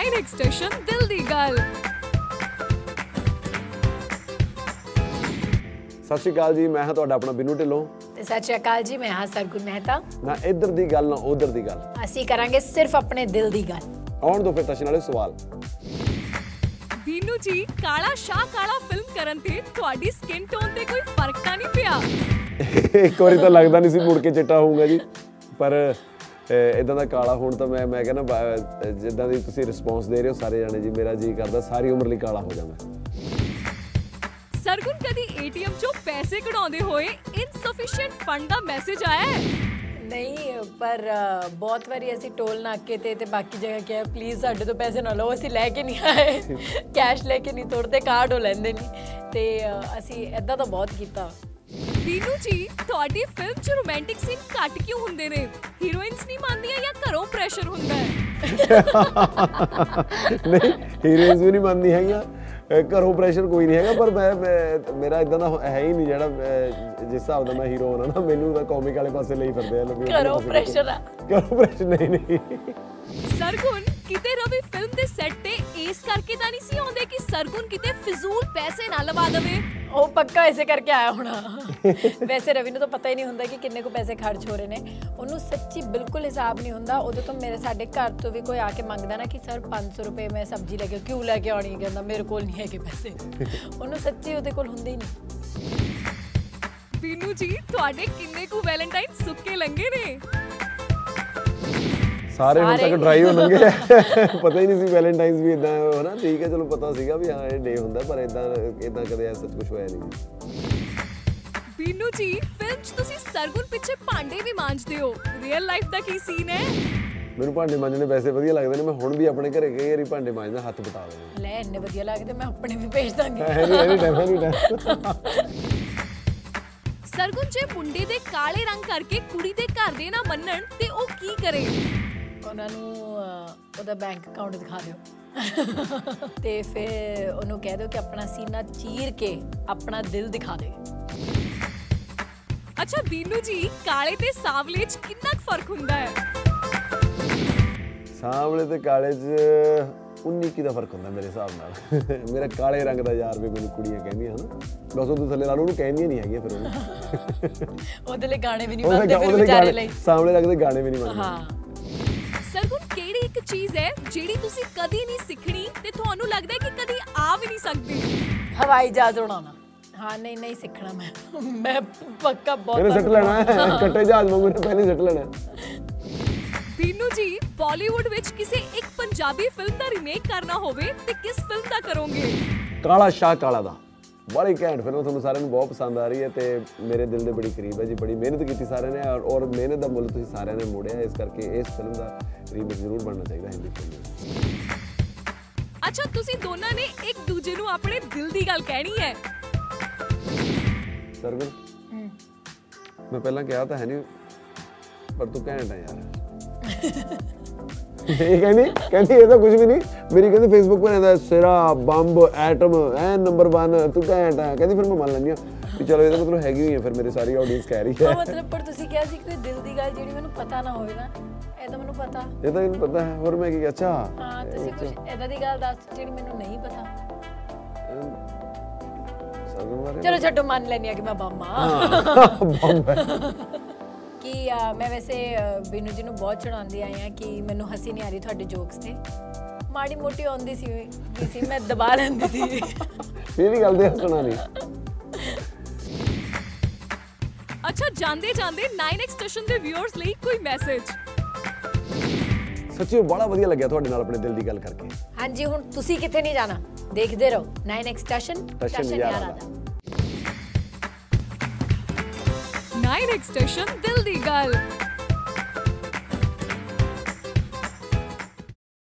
9 extension ਦਿਲ ਦੀ ਗੱਲ ਸਤਿ ਸ਼੍ਰੀ ਅਕਾਲ ਜੀ ਮੈਂ ਹਾਂ ਤੁਹਾਡਾ ਆਪਣਾ ਬਿਨੂ ਢਿੱਲੋਂ। ਤੇ ਸਤਿ ਸ਼੍ਰੀ ਅਕਾਲ ਜੀ ਮੈਂ ਹਾਂ ਸਰਗੁਣ ਮਹਿਤਾ। ਨਾ ਇੱਧਰ ਦੀ ਗੱਲ ਨਾ ਉੱਧਰ ਦੀ ਗੱਲ। ਅਸੀਂ ਕਰਾਂਗੇ ਸਿਰਫ ਆਪਣੇ ਦਿਲ ਦੀ ਗੱਲ। ਆਉਣ ਤੋਂ ਫਿਰ ਤਸ਼ਨ ਵਾਲੇ ਸਵਾਲ। ਬੀਨੂ ਜੀ ਕਾਲਾ ਸ਼ਾਹ ਕਾਲਾ ਫਿਲਮ ਕਰਨ ਤੇ ਤੁਹਾਡੀ ਸਕਿਨ ਟੋਨ ਤੇ ਕੋਈ ਫ਼ਰਕ ਤਾਂ ਨਹੀਂ ਪਿਆ? ਇੱਕ ਵਾਰੀ ਤਾਂ ਲੱਗਦਾ ਨਹੀਂ ਸੀ ਮੁੜ ਕੇ ਚਿੱਟਾ ਹੋਊਗਾ ਜੀ ਪਰ ਇਦਾਂ ਦਾ ਕਾਲਾ ਹੋਣ ਤਾਂ ਮੈਂ ਮੈਂ ਕਹਿੰਦਾ ਜਿੱਦਾਂ ਦੀ ਤੁਸੀਂ ਰਿਸਪੌਂਸ ਦੇ ਰਹੇ ਹੋ ਸਾਰੇ ਜਾਣੇ ਜੀ ਮੇਰਾ ਜੀ ਕਰਦਾ ਸਾਰੀ ਉਮਰ ਲਈ ਕਾਲਾ ਹੋ ਜਾਂਦਾ। ਸਰਗੁਣ ਕਦੀ ਏਟੀਐਮ ਚੋਂ ਪੈਸੇ ਕਢਾਉਂਦੇ ਹੋਏ ਇਨਸਫੀਸ਼ੀਐਂਟ ਫੰਡ ਦਾ ਮੈਸੇਜ ਆਇਆ ਹੈ? ਨਹੀਂ ਪਰ ਬਹੁਤ ਵਾਰੀ ਅਸੀਂ ਟੋਲ ਨਾਕੇ ਤੇ ਤੇ ਬਾਕੀ ਜਗ੍ਹਾ ਕਿਹਾ ਪਲੀਜ਼ ਸਾਡੇ ਤੋਂ ਪੈਸੇ ਨਾ ਲਓ ਅਸੀਂ ਲੈ ਕੇ ਨਹੀਂ ਆਏ। ਕੈਸ਼ ਲੈ ਕੇ ਨਹੀਂ ਤੁਰਦੇ ਕਾਰਡ ਹੋ ਲੈਂਦੇ ਨਹੀਂ। ਤੇ ਅਸੀਂ ਐਦਾਂ ਤਾਂ ਬਹੁਤ ਕੀਤਾ। ਬੀਨੂ ਜੀ ਤੁਹਾਡੀ ਫਿਲਮ 'ਚ ਰੋਮਾਂਟਿਕ ਸੀਨ ਘੱਟ ਕਿਉਂ ਹੁੰਦੇ ਨੇ? ਹੀਰੋਇਨਸ ਪ੍ਰੈਸ਼ਰ ਹੁੰਦਾ ਹੈ। ਨਹੀਂ ਹੀਰੋਇਨਸ ਵੀ ਨਹੀਂ ਮੰਨਦੀ ਹੈਗੀਆਂ। ਘਰੋਂ ਪ੍ਰੈਸ਼ਰ ਕੋਈ ਨਹੀਂ ਹੈਗਾ ਪਰ ਮੈਂ ਮੇਰਾ ਇਦਾਂ ਦਾ ਹੈ ਹੀ ਨਹੀਂ ਜਿਹੜਾ ਜਿਸ ਹਿਸਾਬ ਦਾ ਮੈਂ ਹੀਰੋ ਹੋਣਾ ਨਾ ਮੈਨੂੰ ਤਾਂ ਕਾਮਿਕ ਵਾਲੇ ਪਾਸੇ ਲਈ ਫਿਰਦੇ ਆ ਲੋਕੀ। ਘਰੋਂ pressure ਆ। ਘਰੋਂ ਪ੍ਰੈਸ਼ਰ ਨਹੀਂ ਨਹੀਂ। ਸਰਗੁਣ ਕਿਤੇ ਰਵੀ ਫਿਲਮ ਦੇ ਸੈੱਟ ਤੇ ਇਸ ਕਰਕੇ ਤਾਂ ਨਹੀਂ ਸੀ ਆਉਂਦੇ ਕਿ ਸਰਗੁਣ ਕਿਤੇ ਫਿਜ਼ੂਲ ਪੈਸੇ ਨਾ ਲਵਾ ਦੇਵੇ। ਉਹ ਪੱਕਾ ਇਸੇ ਕਰਕੇ ਆਇਆ ਹੋਣਾ। ਵੈਸੇ ਰਵੀ ਨੂੰ ਤਾਂ ਪਤਾ ਹੀ ਨਹੀਂ ਹੁੰਦਾ ਕਿ ਕਿੰਨੇ ਕੁ ਪੈਸੇ ਖਰਚ ਹੋ ਰਹੇ ਨੇ। ਉਹਨੂੰ ਸੱਚੀ ਬਿਲਕੁਲ ਹਿਸਾਬ ਨਹੀਂ ਹੁੰਦਾ। ਉਦੋਂ ਤੋਂ ਮੇਰੇ ਸਾਡੇ ਘਰ ਤੋਂ ਵੀ ਕੋਈ ਆ ਕੇ ਮੰਗਦਾ ਨਾ ਕਿ ਸਰ 500 ਰੁਪਏ ਮੈਂ ਸਬਜ਼ੀ ਲੈ ਕੇ ਕਿਉਂ ਲੈ ਕੇ ਆਉਣੀ ਹੈ ਕਹਿੰਦਾ ਮੇਰੇ ਕੋਲ ਨਹੀਂ ਹੈਗੇ ਪੈਸੇ। ਉਹਨੂੰ ਸੱਚੀ ਉਹਦੇ ਕੋਲ ਹੁੰਦੇ ਹੀ ਨਹੀਂ। ਬੀਨੂ ਜੀ ਤੁਹਾਡੇ ਕਿੰਨੇ ਕੁ ਵੈਲੈਂਟਾਈਨ ਸੁੱਕੇ ਲੰਗੇ ਨੇ? ਸਾਰੇ ਹੁਣ। ਤੱਕ ਡਰਾਈ ਹੋ ਲੰਗੇ ਪਤਾ ਹੀ ਨਹੀਂ ਸੀ ਵੈਲੈਂਟਾਈਨਸ ਵੀ ਇਦਾਂ ਹੋਣਾ। ਠੀਕ ਹੈ ਚਲੋ ਪਤਾ ਸੀਗਾ ਵੀ ਹਾਂ ਇਹ ਡੇ ਹੁੰਦਾ ਪਰ ਇਦਾਂ ਇਦਾਂ ਕਦੇ ਐਸਾ ਕੁਝ ਹੋਇਆ ਨਹੀਂ। ਬੀਨੂ ਜੀ ਫਿਲਮ 'ਚ ਤੁਸੀਂ ਸਰਗੁਣ ਪਿੱਛੇ ਭਾਂਡੇ ਵੀ ਮਾਂਜਦੇ ਹੋ। ਰੀਅਲ ਲਾਈਫ ਦਾ ਕੀ ਸੀਨ ਹੈ? ਮੈਨੂੰ ਭਾਂਡੇ ਮਾਂਜਣੇ ਵੈਸੇ ਵਧੀਆ ਲੱਗਦੇ ਨੇ ਮੈਂ ਹੁਣ ਵੀ ਆਪਣੇ ਘਰੇ ਕਈ ਵਾਰੀ ਭਾਂਡੇ ਮਾਂਜਦਾ ਹੱਥ ਬਟਾ ਲੈਂਦਾ ਲੈ ਇੰਨੇ ਵਧੀਆ ਲੱਗਦੇ ਮੈਂ ਆਪਣੇ ਵੀ ਭੇਜ ਦਾਂਗੀ। ਸਰਗੁਣ ਜੇ ਮੁੰਡੇ ਦੇ ਕਾਲੇ ਰੰਗ ਕਰਕੇ ਕੁੜੀ ਦੇ ਘਰ ਦੇ ਨਾ ਮੰਨਣ ਤੇ ਉਹ ਕੀ ਕਰੇ? ਉਹਨਾਂ ਨੂੰ ਉਹਦਾ ਬੈਂਕ ਅਕਾਊਂਟ ਦਿਖਾ ਦਿਓ। ਤੇ ਫਿਰ ਉਹਨੂੰ ਕਹਿ ਦਿਓ ਕਿ ਆਪਣਾ ਸੀਨਾ ਚੀਰ ਕੇ ਆਪਣਾ ਦਿਲ ਦਿਖਾ ਦੇ। ਅੱਛਾ ਬੀਨੂ ਜੀ ਕਾਲੇ ਤੇ ਸਾਵਲੇ 'ਚ ਕਿੰਨਾ ਕੁ ਫ਼ਰਕ ਹੁੰਦਾ ਹੈ? ਸਾਹਮਣੇ ਤੇ ਕਾਲੇ 'ਚ 19 ਕੀ ਦਾ ਫ਼ਰਕ ਹੁੰਦਾ ਮੇਰੇ ਹਿਸਾਬ ਨਾਲ। ਮੇਰਾ ਕਾਲੇ ਰੰਗ ਦਾ ਯਾਰ ਵੀ ਮੈਨੂੰ ਕੁੜੀਆਂ ਕਹਿੰਦੀਆਂ ਹਨ। ਬਸ ਉਹ ਤੋਂ ਥੱਲੇ ਲਾ ਲਓ ਉਹਨੂੰ ਕਹਿੰਦੀਆਂ ਨਹੀਂ ਹੈਗੀਆਂ ਫਿਰ ਉਹਨੂੰ ਉਹਦੇ ਲਈ ਗਾਣੇ ਵੀ ਨਹੀਂ ਬਣਦੇ ਫਿਰ ਵਿਚਾਰੇ ਲਈ। ਸਾਹਮਣੇ ਲੱਗਦੇ ਗਾਣੇ ਵੀ ਨਹੀਂ ਬਣਦੇ। ਹਾਂ। ਸਰਗੁਣ ਕਿਹੜੀ ਇੱਕ ਚੀਜ਼ ਹੈ ਜਿਹੜੀ ਤੁਸੀਂ ਕਦੀ ਨਹੀਂ ਸਿੱਖਣੀ ਤੇ ਤੁਹਾਨੂੰ ਲੱਗਦਾ ਹੈ ਕਿ ਕਦੀ ਆ ਵੀ ਨਹੀਂ ਸਕਦੀ? ਹਵਾਈ ਜਹਾਜ਼ ਉਡਾਉਣਾ। ਹਾਂ ਨਹੀਂ ਨਹੀਂ ਸਿੱਖਣਾ ਮੈਂ। ਮੈਂ ਪੱਕਾ ਬਹੁਤ ਇਹਨੇ ਸੱਟ ਲੈਣਾ ਹੈ। ਕੱਟੇ ਜਹਾਜ਼ ਵਾਂਗੂ ਇਹਨੇ ਪਹਿਲੇ ਸੱਟ ਲੈਣਾ ਹੈ। ਬੀਨੂ ਜੀ ਬਾਲੀਵੁੱਡ ਵਿੱਚ ਕਿਸੇ ਇੱਕ ਪੰਜਾਬੀ ਫਿਲਮ ਦਾ ਰੀਮੇਕ ਕਰਨਾ ਹੋਵੇ ਤੇ ਕਿਸ ਫਿਲਮ ਦਾ ਕਰੋਗੇ? ਕਾਲਾ ਸ਼ਾਹ ਕਾਲਾ ਦਾ। ਬੜੀ ਘੈਂਟ ਫਿਲਮ ਤੁਹਾਨੂੰ ਸਾਰਿਆਂ ਨੂੰ ਬਹੁਤ ਪਸੰਦ ਆ ਰਹੀ ਹੈ ਤੇ ਮੇਰੇ ਦਿਲ ਦੇ ਬੜੀ ਕਰੀਬ ਹੈ ਜੀ ਬੜੀ ਮਿਹਨਤ ਕੀਤੀ ਸਾਰਿਆਂ ਨੇ ਔਰ- ਔਰ ਮਿਹਨਤ ਦਾ ਮੁੱਲ ਤੁਸੀਂ ਸਾਰਿਆਂ ਨੇ ਮੋੜਿਆ ਇਸ ਕਰਕੇ ਇਸ ਫਿਲਮ ਦਾ ਰੀਮੇਕ ਜ਼ਰੂਰ ਬਣਨਾ ਚਾਹੀਦਾ ਹਿੰਦੀ ਫਿਲਮ ਵਿੱਚ। ਅੱਛਾ ਤੁਸੀਂ ਦੋਨਾਂ ਨੇ ਇੱਕ ਦੂਜੇ ਨੂੰ ਆਪਣੇ ਦਿਲ ਦੀ ਗੱਲ ਕਹਿਣੀ ਹੈ। ਸਰਗੁਣ ਮੈਂ ਪਹਿਲਾਂ ਕਿਹਾ ਤਾਂ ਹੈ ਨਹੀਂ ਪਰ ਤੂੰ ਘੈਂਟ ਹੈ ਯਾਰ। ਇਹ ਕਹਿੰਦੀ ਕਹਿੰਦੀ ਇਹ ਤਾਂ ਕੁਝ ਵੀ ਨਹੀਂ। ਮੇਰੀ ਕਹਿੰਦੀ ਫੇਸਬੁੱਕ 'ਤੇ ਇਹਦਾ ਸਿਰਾ ਬੰਬ ਐਟਮ ਐ ਨੰਬਰ 1 ਤੂੰ ਘੈਂਟ ਹੈ ਕਹਿੰਦੀ ਫਿਰ ਮੈਂ ਮੰਨ ਲੈਂਦੀ ਹਾਂ ਵੀ ਚਲੋ ਇਹਦਾ ਮਤਲਬ ਹੈਗੀ ਹੋਈ ਹੈ ਫਿਰ ਮੇਰੀ ਸਾਰੀ ਆਡੀਅנס ਕਹਿ ਰਹੀ ਹੈ। ਮਤਲਬ ਪਰ ਤੁਸੀਂ ਕਿਹਾ ਸੀ ਕਿ ਦਿਲ ਦੀ ਗੱਲ ਜਿਹੜੀ ਮੈਨੂੰ ਪਤਾ ਨਾ ਹੋਵੇ ਨਾ ਇਹ ਤਾਂ ਮੈਨੂੰ ਪਤਾ। ਇਹ ਤਾਂ ਇਹਨੂੰ ਪਤਾ ਹੈ। ਹੋਰ ਮੈਂ ਕੀ ਅੱਛਾ। ਹਾਂ ਤੁਸੀਂ ਕੁਝ ਐਦਾਂ ਦੀ ਗੱਲ ਦੱਸ ਜਿਹੜੀ ਮੈਨੂੰ ਨਹੀਂ ਪਤਾ। ਚਲੋ ਛੱਡੋ ਮੰਨ ਲੈਣੀ ਆ ਕਿ ਮੈਂ ਬੰਮਾ ਹੈ। ਕਿ ਮੈਂ ਵੈਸੇ ਬੀਨੂ ਜੀ ਨੂੰ ਬਹੁਤ ਚੜਾਉਂਦੀ ਆਈ ਆ ਕਿ ਮੈਨੂੰ ਹੱਸੀ ਨਹੀਂ ਆ ਰਹੀ ਤੁਹਾਡੇ ਜੋਕਸ ਤੇ। ਮਾੜੀ ਮੋਟੀ ਆਉਂਦੀ ਸੀ ਵੀ ਸੀ ਮੈਂ ਦਬਾ ਲੈਂਦੀ ਸੀ ਇਹ ਵੀ ਗੱਲ ਦੇ ਹੱਸਣਾ ਨਹੀਂ ਅੱਛਾ ਜਾਂਦੇ ਜਾਂਦੇ 9x ਸਟੇਸ਼ਨ ਦੇ ਵਿਊਅਰਸ ਲਈ ਕੋਈ ਮੈਸੇਜ ਸੱਚੀ ਬੜਾ ਵਧੀਆ ਲੱਗਿਆ ਤੁਹਾਡੇ ਨਾਲ ਆਪਣੇ ਦਿਲ ਦੀ ਗੱਲ ਕਰਕੇ। ਹਾਂਜੀ ਹੁਣ ਤੁਸੀਂ ਕਿੱਥੇ ਨਹੀਂ ਜਾਣਾ? ਦੇਖਦੇ ਰਹੋ 9x ਸਟੇਸ਼ਨ ਸਟੇਸ਼ਨ ਯਾਰਾਂ ਦਾ। 9x ਸਟੇਸ਼ਨ ਦਿਲ ਦੀ ਗੱਲ